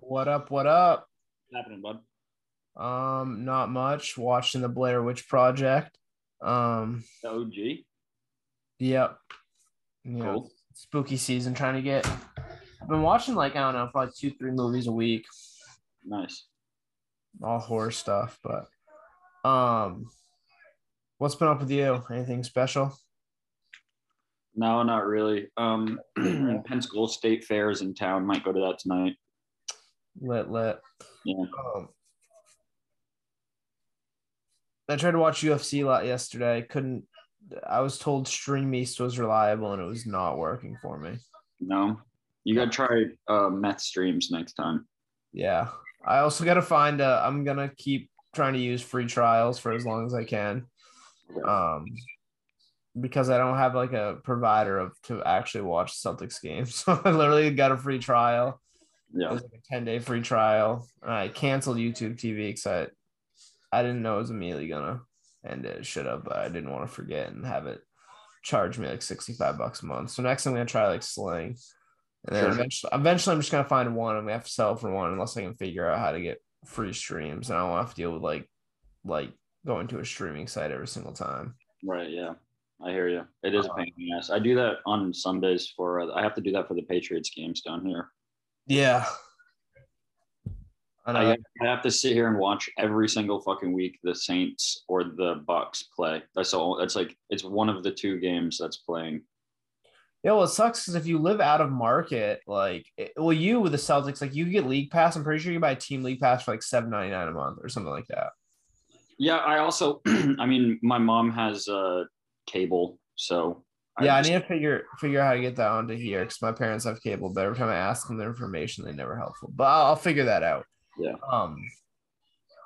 What up? What up? What's happening, bud? Um, not much. Watching the Blair Witch Project. Um, The OG. yep. Know, Cool. spooky season. Trying to get. I've been watching like I don't know, probably two, three movies a week. Nice. All horror stuff, but um, what's been up with you? Anything special? No, not really. Um, Pensacola State Fair is in town. Might go to that tonight. Lit, lit. Yeah. Um, I tried to watch UFC a lot yesterday. I Couldn't. I was told Stream East was reliable, and it was not working for me. No, you gotta try uh, meth streams next time. Yeah. I also got to find. Uh, I'm gonna keep trying to use free trials for as long as I can. Um, because I don't have like a provider of to actually watch Celtics games. So I literally got a free trial. It Yeah. was like a 10 day free trial. I canceled YouTube TV because I, I didn't know it was immediately gonna end it. Should have, but I didn't want to forget and have it charge me like 65 bucks a month. So next I'm gonna try like Sling. And then Sure. eventually eventually I'm just gonna find one I'm going to have to sell for one unless I can figure out how to get free streams. And I don't want to have to deal with like like going to a streaming site every single time. Right. Yeah. I hear you. It is a Uh, pain in the ass. I do that on Sundays for. Uh, I have to do that for the Patriots games down here. Yeah. I I have to sit here and watch every single fucking week the Saints or the Bucks play. That's all. That's like it's one of the two games that's playing. Yeah, well, it sucks because if you live out of market, like, it- well, you with the Celtics, like, you get league pass. I'm pretty sure you buy a team league pass for like seven ninety nine a month or something like that. Yeah, I also, I mean, my mom has uh, cable, so yeah, I just- need to figure figure out how to get that onto here because my parents have cable, but every time I ask them their information, they never helpful. But I'll, I'll figure that out. Yeah. Um,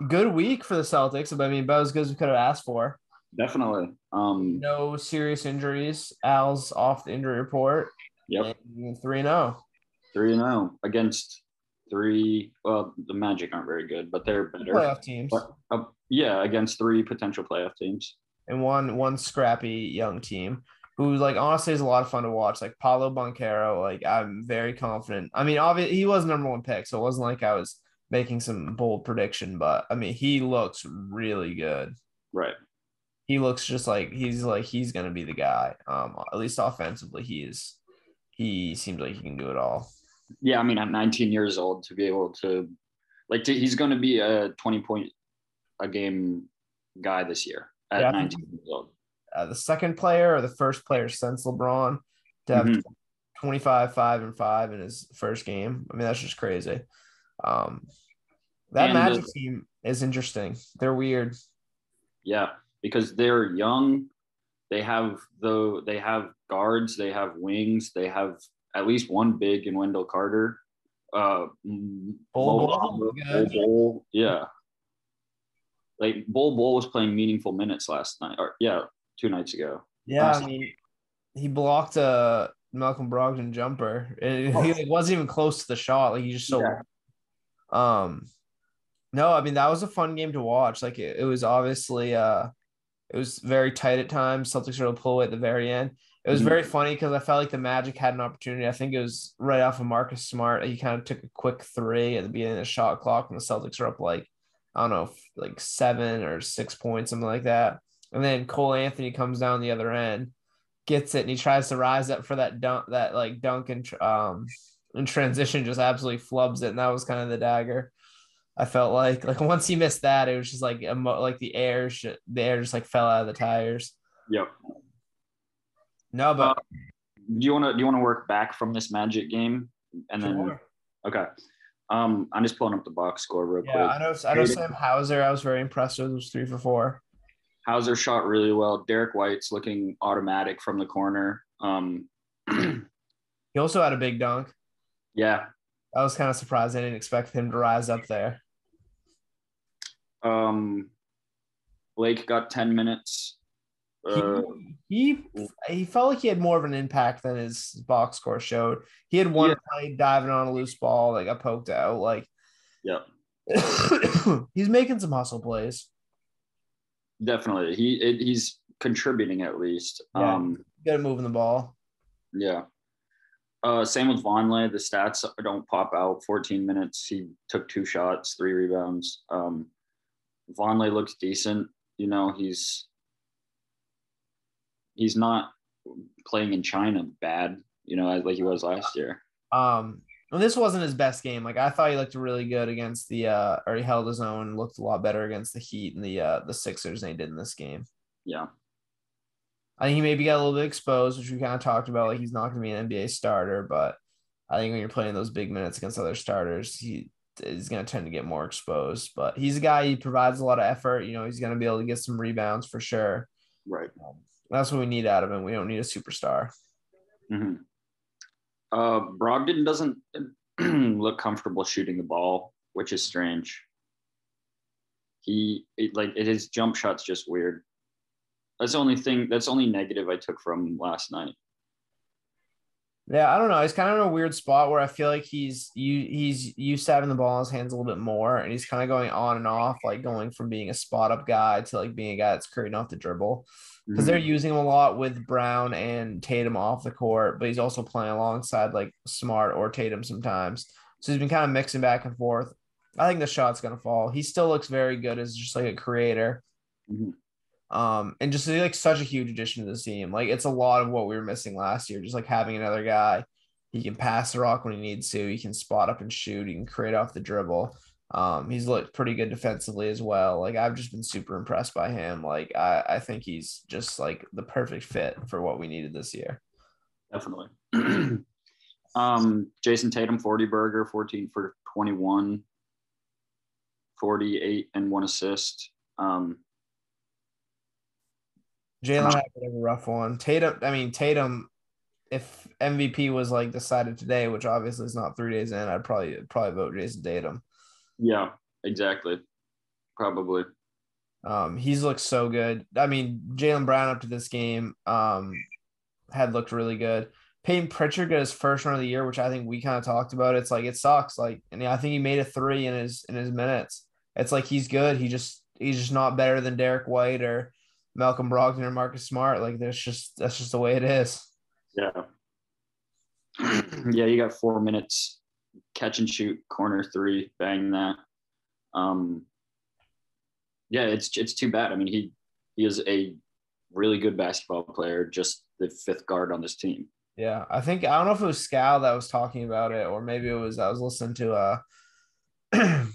good week for the Celtics. But I mean, about as good as we could have asked for. definitely. Um, No serious injuries. Al's off the injury report. yep, Three and oh. zero. three and zero against three. Well, the Magic aren't very good, but they're better. Playoff teams. But, uh, yeah, against three potential playoff teams. and one one scrappy young team who like honestly is a lot of fun to watch. Like Paolo Banchero, like I'm very confident. I mean, obviously he was number one pick, so it wasn't like I was making some bold prediction, but I mean he looks really good. Right. He looks just like he's like he's gonna be the guy. Um, at least offensively, he is. He seems like he can do it all. Yeah, I mean, at 19 years old to be able to, like, to, he's going to be a 20 point a game guy this year at Yeah, 19 years old. Uh, the second player or the first player since LeBron to have Mhm. 25, 5, and 5 in his first game. I mean, that's just crazy. Um, that And Magic the- team is interesting. They're weird. Yeah, because they're young. They have the they have guards. They have wings. They have at least one big in Wendell Carter. Uh, Mo Bol, Bol, yeah. Like Bol Bol was playing meaningful minutes last night, or yeah, two nights ago. Yeah, I mean, he blocked a Malcolm Brogdon jumper. And he like, wasn't even close to the shot. Like he just so. Yeah. Um, no, I mean that was a fun game to watch. Like it, it was obviously uh, it was very tight at times. Celtics were able to pull away at the very end. It was Mhm. very funny because I felt like the Magic had an opportunity. I think it was right off of Marcus Smart. He kind of took a quick three at the beginning of the shot clock, and the Celtics were up like I don't know, like seven or six points, something like that. And then Cole Anthony comes down the other end, gets it, and he tries to rise up for that dunk, that like dunk and um in transition, just absolutely flubs it, and that was kind of the dagger. I felt like like once he missed that, it was just like emo- like the air, sh- the air just like fell out of the tires. Yep. No, but Do you want to do you want to work back from this Magic game and then Sure. okay? Um, I'm just pulling up the box score real yeah, quick. I know. I know Sam Hauser. I was very impressed with. Was three for four. Hauser shot really well. Derrick White's looking automatic from the corner. Um, He also had a big dunk. yeah. I was kind of surprised. I didn't expect him to rise up there. Um, Blake got 10 minutes. Uh, he he felt like he had more of an impact than his box score showed. He had one Yeah. play diving on a loose ball, like got poked out. Like, yeah, he's making some hustle plays. Definitely. He it, he's contributing at least. Yeah. Um, Good moving the ball. yeah. Uh, same with Vonleh. The stats don't pop out. 14 minutes. He took two shots, three rebounds. Um, Vonleh looks decent. You know, he's he's not playing in China bad. You know, like he was last year. Um, this wasn't his best game. Like I thought he looked really good against the uh or he held his own, looked a lot better against the Heat and the uh the Sixers than he did in this game. Yeah. I think he maybe got a little bit exposed, which we kind of talked about. Like he's not gonna be an NBA starter, but I think when you're playing those big minutes against other starters, he is going to tend to get more exposed. But he's a guy, he provides a lot of effort. You know, he's going to be able to get some rebounds for sure. Right. Um, that's what we need out of him. We don't need a superstar. Mm-hmm. Uh, Brogdon doesn't look comfortable shooting the ball, which is strange. He it, like it, his jump shot's just weird. That's the only thing. That's the only negative I took from last night. Yeah, I don't know. He's kind of in a weird spot where I feel like he's you he's used to having the ball in his hands a little bit more, and he's kind of going on and off, like going from being a spot up guy to like being a guy that's creating off the dribble. Because mm-hmm. they're using him a lot with Brown and Tatum off the court, but he's also playing alongside like Smart or Tatum sometimes. So he's been kind of mixing back and forth. I think the shot's gonna fall. He still looks very good as just like a creator. Mm-hmm. Um, and just like such a huge addition to the team. Like it's a lot of what we were missing last year. Just like having another guy, he can pass the rock when he needs to. He can spot up and shoot. He can create off the dribble. Um, he's looked pretty good defensively as well. Like I've just been super impressed by him. Like I, I think he's just like the perfect fit for what we needed this year. Definitely. um, Jayson Tatum, 40 burger, 14 for 21, 48 and one assist. Um, Jaylen had a rough one. Tatum, I mean Tatum, if MVP was like decided today, which obviously is not three days in, I'd probably probably vote Jayson Tatum. Yeah, exactly. Probably. Um, he's looked so good. I mean, Jaylen Brown up to this game um had looked really good. Payton Pritchard got his first run of the year, which I think we kind of talked about. It's like it sucks. Like, and I think he made a three in his in his minutes. It's like he's good. He just he's just not better than Derrick White or Malcolm Brogdon or Marcus Smart. Like there's just that's just the way it is. Yeah. yeah, you got four minutes, catch and shoot, corner three, bang that. Um yeah, it's it's too bad. I mean, he he is a really good basketball player, just the fifth guard on this team. Yeah, I think I don't know if it was Scal that was talking about it, or maybe it was I was listening to uh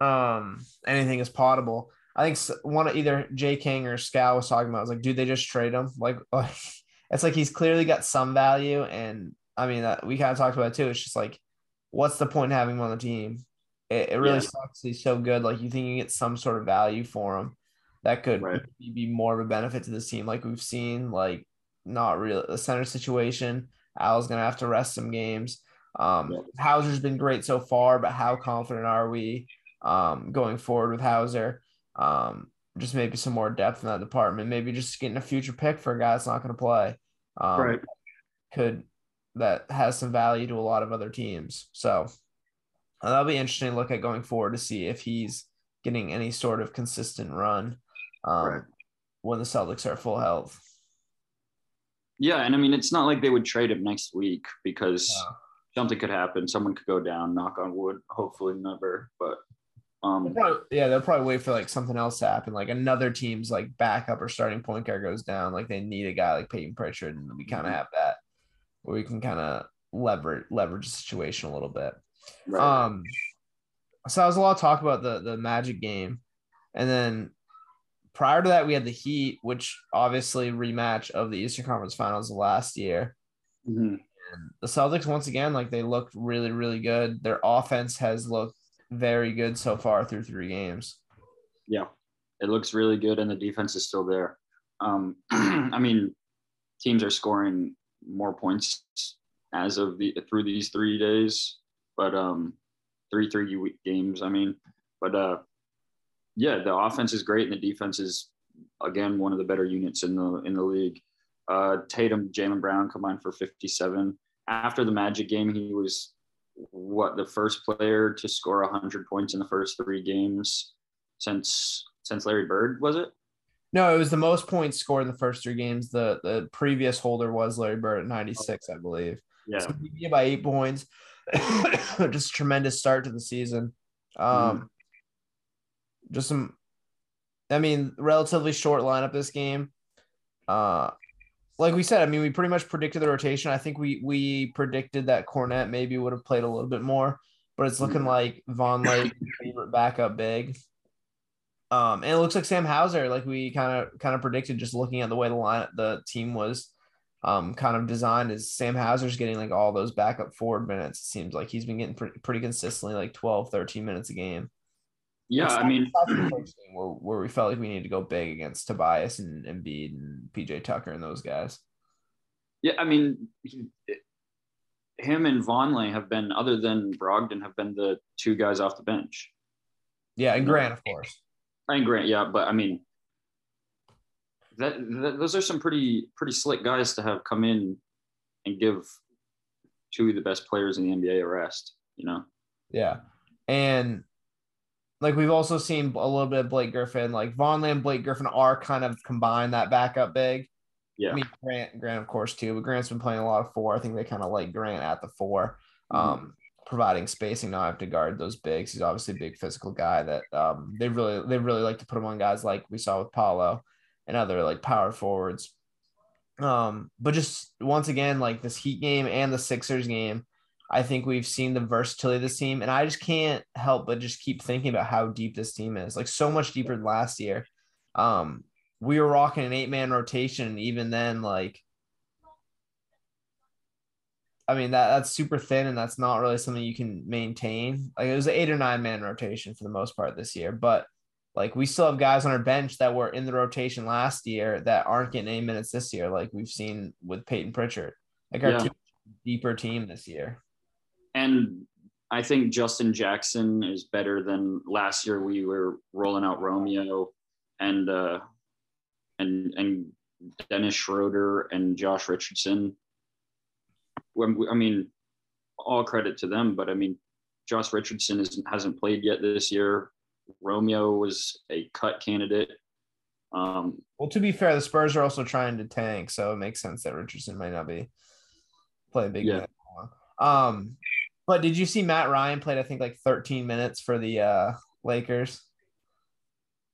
um anything is potable I think one of either Jay King or Scal was talking about. I was like, dude, they just trade him. Like, it's like he's clearly got some value, and I mean, uh, we kind of talked about it too. It's just like, what's the point in having him on the team? It, it really yeah. sucks. He's so good. Like, you think you get some sort of value for him that could right. be more of a benefit to this team. Like we've seen, like not really the center situation. Al's gonna have to rest some games. Um, yeah. Hauser's been great so far, but how confident are we um, going forward with Hauser? Um, just maybe some more depth in that department. Maybe just getting a future pick for a guy that's not going to play. Um, right. Could that has some value to a lot of other teams. So uh, that'll be interesting to look at going forward to see if he's getting any sort of consistent run um, right. when the Celtics are full health. Yeah, and I mean it's not like they would trade him next week because something could happen. Someone could go down. Knock on wood. Hopefully never, but um, they'll probably, yeah, they'll probably wait for like something else to happen, like another team's like backup or starting point guard goes down. Like they need a guy like Payton Pritchard, and we kind of mm-hmm. have that where we can kind of leverage leverage the situation a little bit. Right. Um, so I was a lot of talk about the the Magic game, and then prior to that we had the Heat, which obviously rematch of the Eastern Conference Finals last year. Mm-hmm. The Celtics once again, like they looked really really good. Their offense has looked very good so far through three games. Yeah, it looks really good, and the defense is still there. Um, I mean, teams are scoring more points as of the through these three days, but um, three three games. I mean, but uh, yeah, the offense is great, and the defense is again one of the better units in the in the league. Uh, Tatum, Jaylen Brown combined for 57. After the Magic game, he was what the first player to score 100 points in the first three games since since Larry Bird was it? No, it was the most points scored in the first three games. The the previous holder was Larry Bird at 96, I believe. Yeah. So by eight points. just a tremendous start to the season. Um, Mhm. just some, I mean, relatively short lineup this game. Uh, like we said, I mean, we pretty much predicted the rotation. I think we we predicted that Kornet maybe would have played a little bit more, but it's looking like Vonleh favorite backup big. Um, and it looks like Sam Hauser, like we kind of kind of predicted, just looking at the way the line the team was um kind of designed is Sam Hauser's getting like all those backup forward minutes. It seems like he's been getting pretty, pretty consistently like 12, 13 minutes a game. Yeah, I mean, aside from the first game where, where we felt like we needed to go big against Tobias and Embiid and PJ Tucker and those guys. yeah, I mean, he, him and Vonleh have been, other than Brogdon, have been the two guys off the bench. Yeah, and Grant, of course. And Grant, yeah, but I mean, that, that those are some pretty pretty slick guys to have come in and give two of the best players in the NBA a rest. You know, Yeah. And like we've also seen a little bit of Blake Griffin, like Vonleh, Blake Griffin are kind of combined that backup big. yeah, I mean Grant, Grant of course too, but Grant's been playing a lot of four. I think they kind of like Grant at the 4 um, providing spacing. Now I have to guard those bigs. He's obviously a big physical guy that um, they really they really like to put him on guys like we saw with Paolo and other like power forwards. Um, but just once again, like this Heat game and the Sixers game, I think we've seen the versatility of this team, and I just can't help but just keep thinking about how deep this team is. Like so much deeper than last year. Um, we were rocking an eight man rotation, and even then, like, I mean that that's super thin, and that's not really something you can maintain. Like it was an eight or nine man rotation for the most part this year, but like we still have guys on our bench that were in the rotation last year that aren't getting any minutes this year, like we've seen with Payton Pritchard. Like our Yeah. team, deeper team this year. And I think Justin Jackson is better than last year. We were rolling out Romeo and uh, and and Dennis Schroeder and Josh Richardson. When- I mean, all credit to them, but I mean, Josh Richardson is, hasn't played yet this year. Romeo was a cut candidate. Um, Well, to be fair, the Spurs are also trying to tank, so it makes sense that Richardson might not be playing big Yeah. Um, but did you see Matt Ryan played? I think like 13 minutes for the uh, Lakers,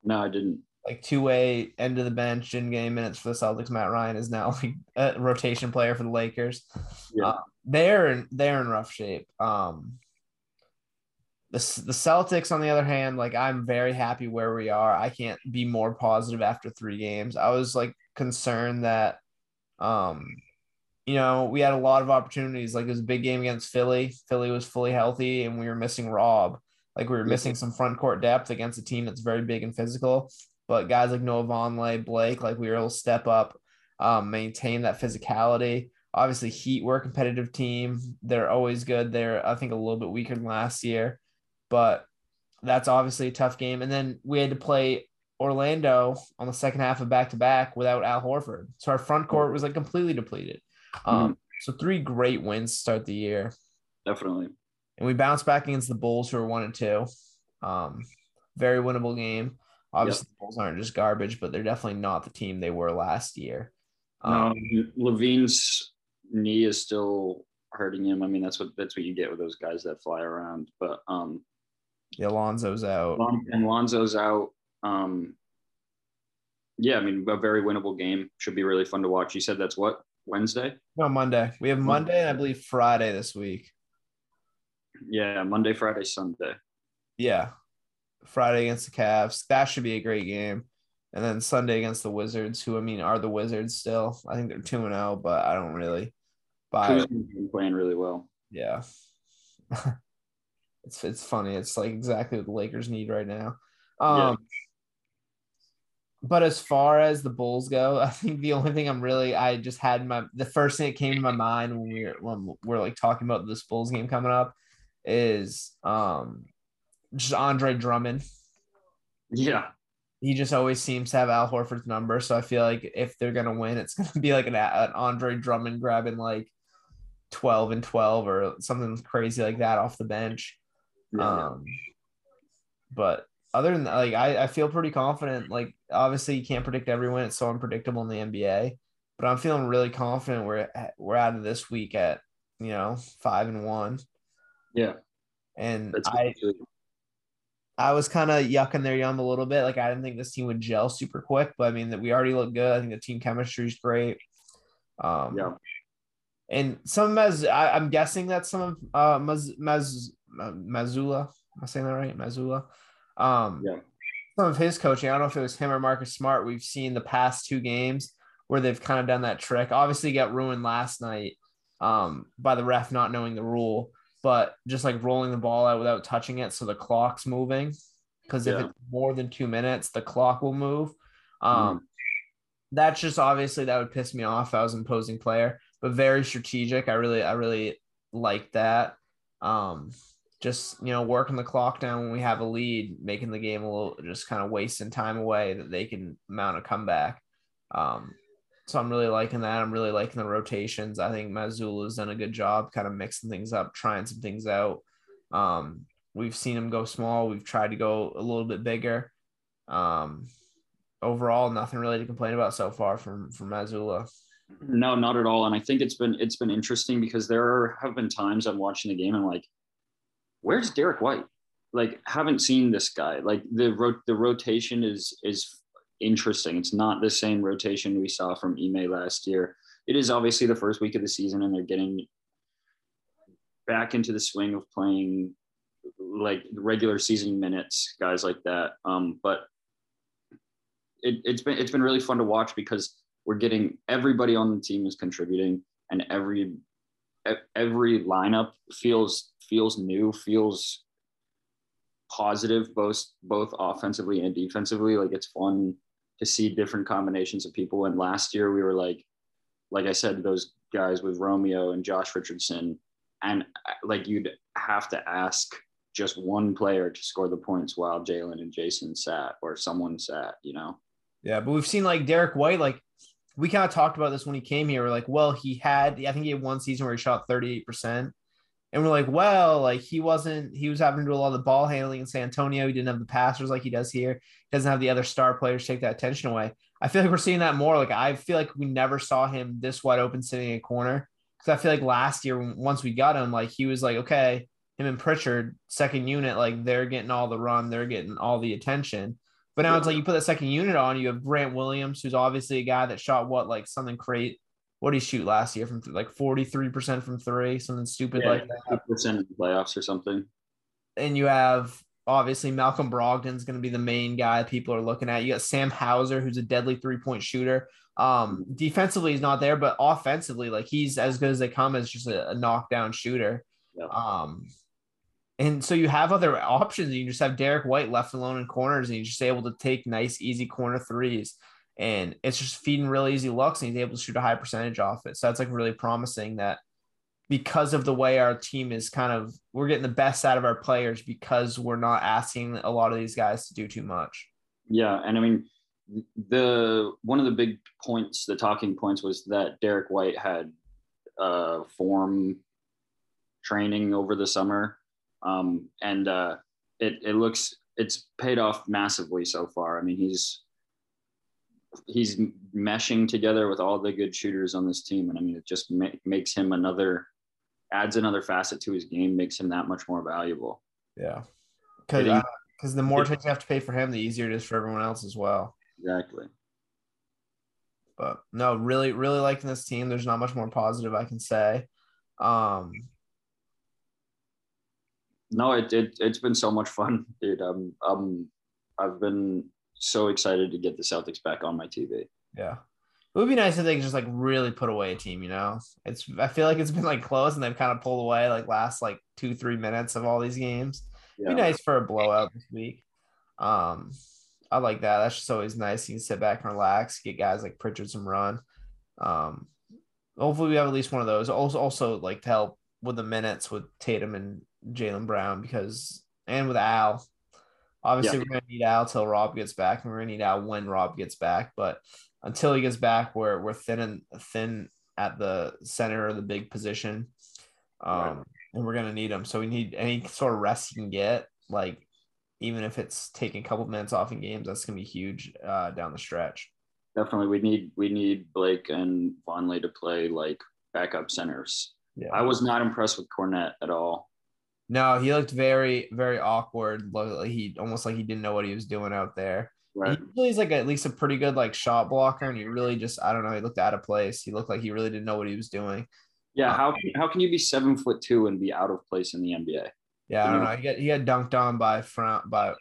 no, I didn't. like two way end of the bench, didn't get any minutes for the Celtics. Matt Ryan is now like a rotation player for the Lakers. Yeah. Uh, they're in, they're in rough shape. Um, the the Celtics, on the other hand, like I'm very happy where we are. I can't be more positive after three games. I was like concerned that, um, you know, we had a lot of opportunities. Like it was a big game against Philly. Philly was fully healthy, and we were missing Rob. Like we were missing some front court depth against a team that's very big and physical. But guys like Noah Vonleh, Blake, like we were able to step up, um, maintain that physicality. Obviously, Heat were a competitive team. They're always good. They're, I think, a little bit weaker than last year, but that's obviously a tough game. And then we had to play Orlando on the second half of back to back without Al Horford. So our front court was like completely depleted. Um, so three great wins to start the year. Definitely. And we bounce back against the Bulls, who are one and two. Um, very winnable game. Obviously, the Bulls aren't just garbage, but they're definitely not the team they were last year. Um, LaVine's knee is still hurting him. I mean, that's what that's what you get with those guys that fly around. But um, the Alonzo's out. And Lonzo's out. Um, yeah, I mean, a very winnable game. Should be really fun to watch. You said that's what Wednesday. No, Monday. We have Monday and I believe Friday this week. Yeah, Monday, Friday, Sunday. Yeah. Friday against the Cavs. That should be a great game. And then Sunday against the Wizards, who I mean are the Wizards still. I think they're 2 and 0, but I don't really buy it. Playing really well. Yeah. it's it's funny. It's like exactly what the Lakers need right now. Um Yeah. But as far as the Bulls go, I think the only thing I'm really I just had in my the first thing that came to my mind when we were when we're like talking about this Bulls game coming up is um just Andre Drummond. Yeah, He just always seems to have Al Horford's number, so I feel like if they're gonna win, it's gonna be like an, an Andre Drummond grabbing like twelve and twelve or something crazy like that off the bench. yeah. Um, but other than that, like I, I feel pretty confident. Like obviously you can't predict everyone; it's so unpredictable in the NBA. But I'm feeling really confident we're we're out of this week at you know five and one. Yeah, and that's I good. I was kind of yucking their yum a little bit. Like I didn't think this team would gel super quick, but I mean that we already look good. I think the team chemistry is great. Um, yeah. And some Maz, I, am guessing that some of uh Maz, Maz Mazzulla. Am I saying that right? Mazzulla. Um, yeah. Some of his coaching. I don't know if it was him or Marcus Smart. We've seen the past two games where they've kind of done that trick. Obviously, got ruined last night um, by the ref not knowing the rule, but just like rolling the ball out without touching it, so the clock's moving. Because if Yeah. it's more than two minutes, the clock will move. Um, Mhm. That's just obviously that would piss me off. If I was an opposing player, but very strategic. I really, I really like that. Um, just you know, working the clock down when we have a lead, making the game a little, just kind of wasting time away that they can mount a comeback. Um, so I'm really liking that. I'm really liking the rotations. I think Mazzulla's done a good job kind of mixing things up, trying some things out. Um, we've seen him go small. We've tried to go a little bit bigger. Um, overall, nothing really to complain about so far from from Mazzulla. No, not at all. And I think it's been it's been interesting because there have been times I'm watching the game and like, where's Derrick White? Like, haven't seen this guy. Like the ro- the rotation is is interesting. It's not the same rotation we saw from Ime last year. It is obviously the first week of the season, and they're getting back into the swing of playing like regular season minutes, guys like that. Um, but it, it's been it's been really fun to watch because we're getting everybody on the team is contributing and every every lineup feels feels new feels positive both both offensively and defensively like it's fun to see different combinations of people and last year we were like like i said those guys with romeo and josh richardson and uh, like you'd have to ask just one player to score the points while jaylen and jayson sat or someone sat you know Yeah, but we've seen like Derrick White, like we kind of talked about this when he came here. We're like, well, he had, I think he had one season where he shot 38%. And we're like, well, like he wasn't, he was having to do a lot of the ball handling in San Antonio. He didn't have the passers like he does here. He doesn't have the other star players take that attention away. I feel like we're seeing that more. Like I feel like we never saw him this wide open sitting in a corner. Cause I feel like last year, once we got him, like he was like, okay, him and Pritchard, second unit, like they're getting all the run, they're getting all the attention. But now it's like you put that second unit on, you have Grant Williams, who's obviously a guy that shot what, like something great. What did he shoot last year from like 43% from three, something stupid like that. percent in the playoffs or something. And you have obviously Malcolm Brogdon's going to be the main guy people are looking at. You got Sam Hauser, who's a deadly three point shooter. Um, defensively, he's not there, but offensively, like he's as good as they come as just a, a knockdown shooter. Yeah. Um, and so you have other options. You just have Derrick White left alone in corners, and he's just able to take nice, easy corner threes. And it's just feeding really easy looks, and he's able to shoot a high percentage off it. So that's like really promising that because of the way our team is kind of, we're getting the best out of our players because we're not asking a lot of these guys to do too much. Yeah, and I mean, the one of the big points, the talking points, was that Derrick White had uh, form training over the summer, um, and uh, it it looks it's paid off massively so far. I mean, he's he's meshing together with all the good shooters on this team, and I mean, it just ma- makes him another adds another facet to his game, makes him that much more valuable. Yeah. Because because the more attention you have to pay for him, the easier it is for everyone else as well. Exactly. But no, really, really liking this team. There's not much more positive I can say. Um, No, it, it it's been so much fun, dude. Um, um, I've been so excited to get the Celtics back on my TV. yeah. It would be nice if they could just like really put away a team, you know? It's I feel like it's been like close and they've kind of pulled away like last like two, three minutes of all these games. Yeah. Be nice for a blowout this week. Um, I like that. That's just always nice. You can sit back and relax, get guys like Pritchard some run. Um, hopefully we have at least one of those. Also, also like to help with the minutes with Tatum and Jaylen Brown because and with Al. Obviously, Yeah. we're gonna need Al till Rob gets back, and we're gonna need Al when Rob gets back. But until he gets back, we're we're thin and thin at the center of the big position. Um, Right. and we're gonna need him. So we need any sort of rest he can get. Like even if it's taking a couple minutes off in games, that's gonna be huge uh, down the stretch. Definitely, we need we need Blake and Vonleh to play like backup centers. Yeah. I was not impressed with Kornet at all. No, he looked very, very awkward. Like he almost like he didn't know what he was doing out there. Right. He he's like at least a pretty good like shot blocker, and he really just I don't know. He looked out of place. He looked like he really didn't know what he was doing. Yeah. How can how can you be seven foot two and be out of place in the NBA? Yeah, I don't know. He got he got dunked on by Fran by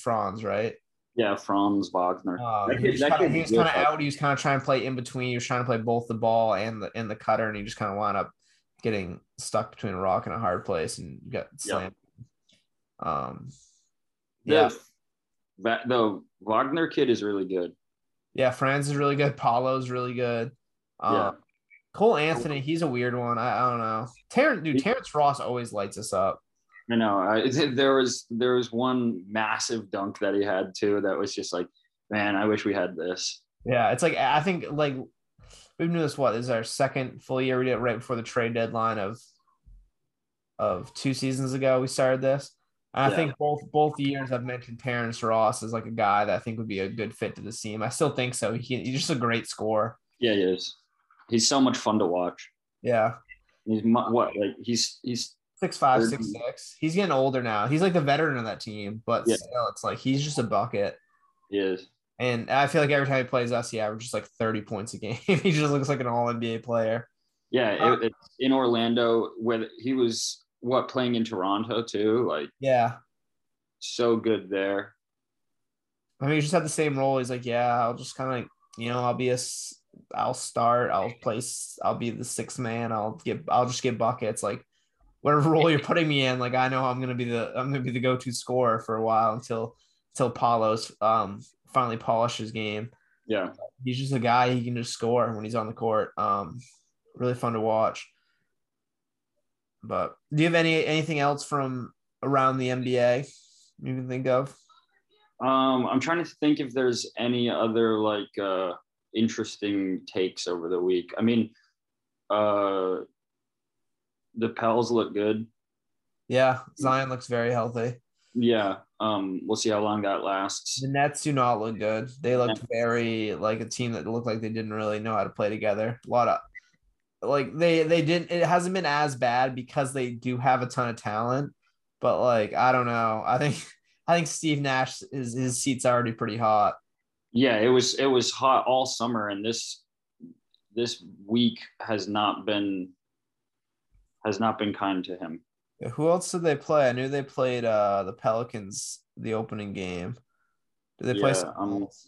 Franz, right? Yeah, Franz Wagner. Um, That he was kind of he was kind of out. He was kind of trying to play in between. He was trying to play both the ball and the and the cutter, and he just kind of wound up getting stuck between a rock and a hard place and got slammed. Um, yeah, The, the Wagner kid is really good. yeah. Franz is really good. Paolo's really good. Um, Yeah. Cole Anthony, he's a weird one. I, I don't know. Terrence, dude, Terrence Ross always lights us up. I know. I, there was there was one massive dunk that he had too that was just like, man, I wish we had this. Yeah, it's like I think like we've knew this. What this is our second full year? We did it right before the trade deadline of of two seasons ago. We started this. And I think both both years I've mentioned Terrence Ross as like a guy that I think would be a good fit to the team. I still think so. He, he's just a great scorer. Yeah, he is. He's so much fun to watch. Yeah, He's what like he's he's six five, Third- six six. He's getting older now. He's like the veteran of that team, but Yeah. still, it's like he's just a bucket. he is. And I feel like every time he plays us, he averages like thirty points a game. he just looks like an all NBA player. Yeah, it, it's in Orlando where he was what playing in Toronto too. Like Yeah, so good there. I mean, he just had the same role. He's like, yeah, I'll just kind of, like, you know, I'll be a, I'll start, I'll place, I'll be the sixth man, I'll get, I'll just get buckets. Like, whatever role you're putting me in, like I know I'm gonna be the, I'm gonna be the go-to scorer for a while until, until Paolo's um finally polish his game. Yeah. He's just a guy he can just score when he's on the court. Um, really fun to watch. But do you have any anything else from around the NBA you can think of? Um, I'm trying to think if there's any other like uh interesting takes over the week. I mean, uh the Pels look good. Yeah, Zion looks very healthy. Yeah. Um, we'll see how long that lasts. The Nets do not look good. They looked very like a team that looked like they didn't really know how to play together. A lot of like they they didn't. It hasn't been as bad because they do have a ton of talent. But like I don't know. I think I think Steve Nash is his seat's already pretty hot. Yeah, it was it was hot all summer and this this week has not been has not been kind to him. Who else did they play? I knew they played uh the Pelicans the opening game. Did they play? Yeah, um, else?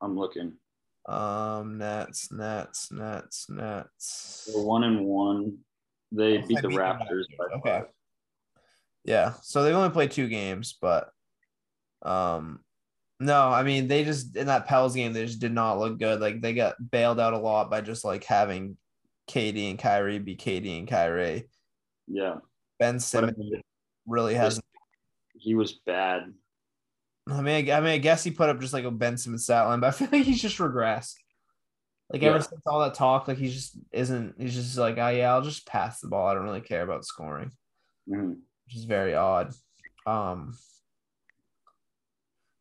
I'm looking. Um, Nets, Nets, Nets, Nets. They're one and one. They beat the beat Raptors. by Okay. five. Yeah, so they've only played two games, but um no, I mean they just in that Pels game they just did not look good. Like they got bailed out a lot by just like having KD and Kyrie be KD and Kyrie. Yeah. Ben Simmons really hasn't. he was bad. I mean, I, I mean, I guess he put up just like a Ben Simmons stat line, but I feel like he's just regressed. Like ever Yeah. since all that talk, like he just isn't. He's just like, oh yeah, I'll just pass the ball. I don't really care about scoring. Mhm. which is very odd. Um,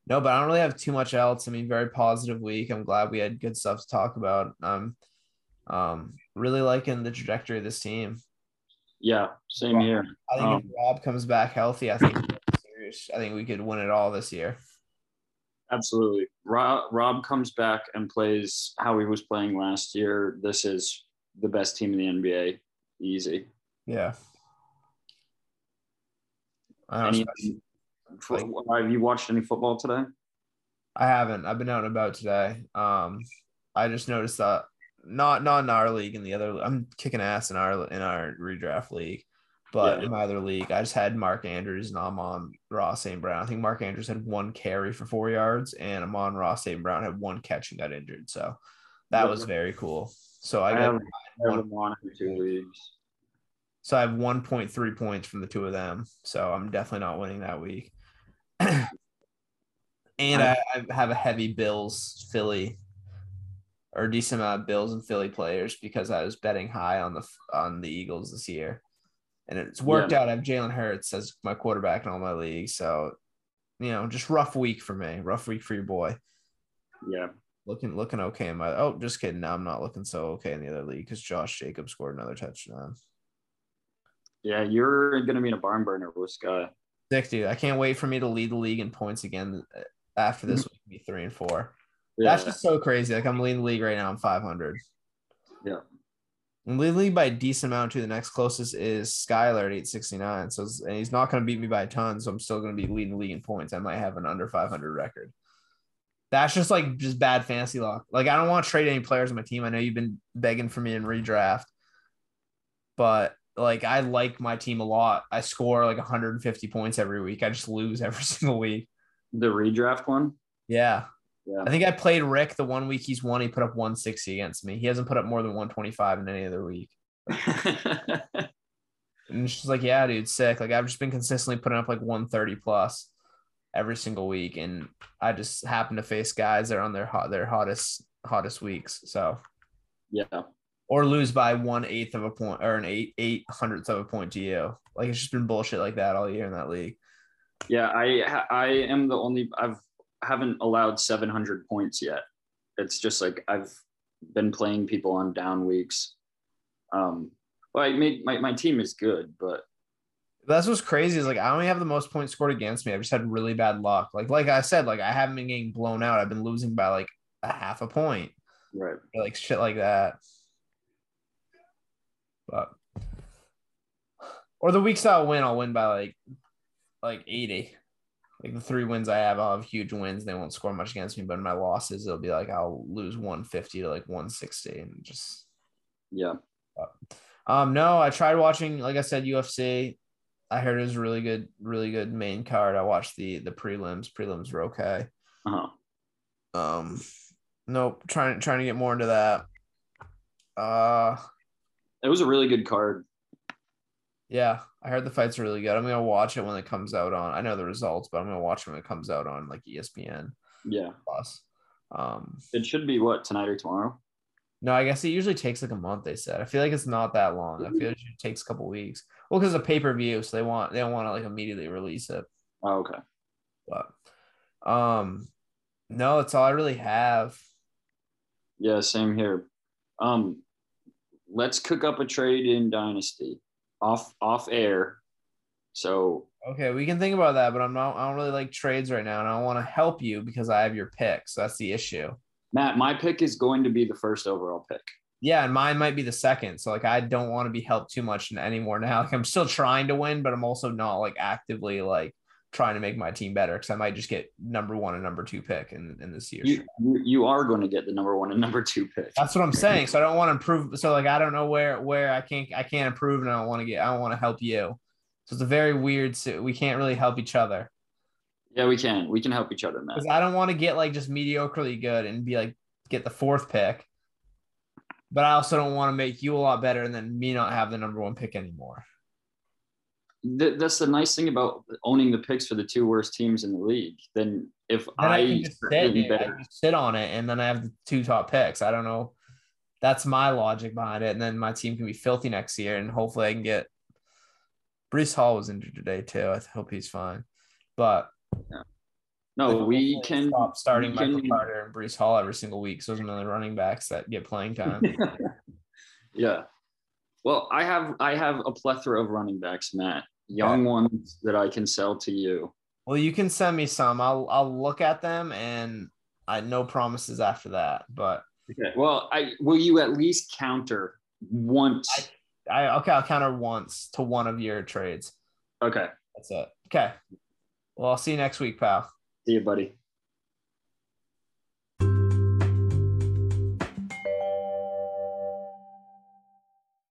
no, but I don't really have too much else. I mean, very positive week. I'm glad we had good stuff to talk about. I'm um, really liking the trajectory of this team. Yeah, same here. I think Um, if Rob comes back healthy, I think serious. I think we could win it all this year. Absolutely. Rob, Rob comes back and plays how he was playing last year. This is the best team in the NBA. Easy. Yeah. I, don't Any, have you watched any football today? I haven't. I've been out and about today. Um, I just noticed that not not in our league in the other. I'm kicking ass in our in our redraft league, but Yeah. in my other league, I just had Mark Andrews and Amon Ross St. Brown. I think Mark Andrews had one carry for four yards, and Amon-Ra St. Brown had one catch and got injured. So that Yeah. was very cool. So I I got have, I have them on in two leagues. so I have 1.3 points from the two of them. So I'm definitely not winning that week. and I, I have a heavy Bills Philly or a decent amount of Bills and Philly players because I was betting high on the on the Eagles this year. And it's worked Yeah. out. I have Jalen Hurts as my quarterback in all my leagues. So you know, just rough week for me. Rough week for your boy. Yeah. Looking looking okay in my oh, just kidding. Now I'm not looking so okay in the other league because Josh Jacobs scored another touchdown. Yeah, you're gonna be in a barn burner with Sky. Sick, dude. I can't wait for me to lead the league in points again uh, after this week. Be three and four. Yeah. That's just so crazy. Like I'm leading the league right now. I'm 500. Yeah. I'm leading the league by a decent amount too. The next closest is Skylar at 869. So and he's not going to beat me by a ton. So I'm still going to be leading the league in points. I might have an under 500 record. That's just like just bad fantasy luck. Like I don't want to trade any players on my team. I know you've been begging for me in redraft, but like I like my team a lot. I score like 150 points every week. I just lose every single week. The redraft one. Yeah. Yeah. I think I played Rick the one week he's won. He put up 160 against me. He hasn't put up more than 125 in any other week. And she's like, yeah, dude, sick. Like I've just been consistently putting up like 130 plus every single week. And I just happen to face guys that are on their hot their hottest hottest weeks. So yeah. or lose by one eighth of a point or an eight eight hundredths of a point to you. Like it's just been bullshit like that all year in that league. Yeah. I I am the only I've haven't allowed 700 points yet. It's just like I've been playing people on down weeks. Um, well, I made my, my team is good, but That's what's crazy is like I only have the most points scored against me. I've just had really bad luck. Like like I said, like I haven't been getting blown out. I've been losing by like a half a point. right. like shit like that. But or the weeks I'll win, I'll win by like like 80. Like the three wins I have, I'll have huge wins. They won't score much against me, but in my losses, it'll be like I'll lose 150 to like 160 and just Yeah. um no, I tried watching, like I said, UFC. I heard it was really good, really good main card. I watched the the prelims. Prelims were okay. Uh-huh. Um, nope. Trying trying to get more into that. Uh, It was a really good card. Yeah. I heard the fight's are really good. I'm gonna watch it when it comes out on. I know the results, but I'm gonna watch it when it comes out on like ESPN Yeah. Plus. Um, It should be what tonight or tomorrow. no, I guess it usually takes like a month. They said. I feel like it's not that long. I feel like it takes a couple weeks. Well, because of pay per view, so they want they don't want to like immediately release it. Oh, okay. But, um, no, that's all I really have. Yeah, same here. Um, let's cook up a trade in Dynasty off off air. So Okay, we can think about that, but I'm not. I don't really like trades right now, and I want to help you because I have your pick. So that's the issue. Matt, my pick is going to be the first overall pick. Yeah, and mine might be the second. So like, I don't want to be helped too much anymore now. Like, I'm still trying to win, but I'm also not like actively like trying to make my team better because I might just get number one and number two pick in in this year. You, you are going to get the number one and number two pick. That's what I'm saying. So I don't want to improve. So like, I don't know where where I can't I can't improve, and I don't want to get. I don't want to help you. So it's a very weird. si- We can't really help each other. Yeah, we can. We can help each other, because I don't want to get like just mediocrely good and be like get the fourth pick, but I also don't want to make you a lot better and then me not have the number one pick anymore. Th- that's the nice thing about owning the picks for the two worst teams in the league. Then if Then I, I, just sit. I just sit on it and then I have the two top picks. I don't know. That's my logic behind it, and then my team can be filthy next year, and hopefully I can get. Breece Hall was injured today too. I hope he's fine, but no, we can. stop starting we Michael can- Carter and Breece Hall every single week. So those are the running backs that get playing time. yeah. Well, I have I have a plethora of running backs, Matt. Young ones that I can sell to you. Well, you can send me some. I'll I'll look at them and I no promises after that. But Okay. Well, I will you at least counter once. I okay, I'll counter once to one of your trades. okay. That's it. Okay. Well, I'll see you next week, pal. See you, buddy.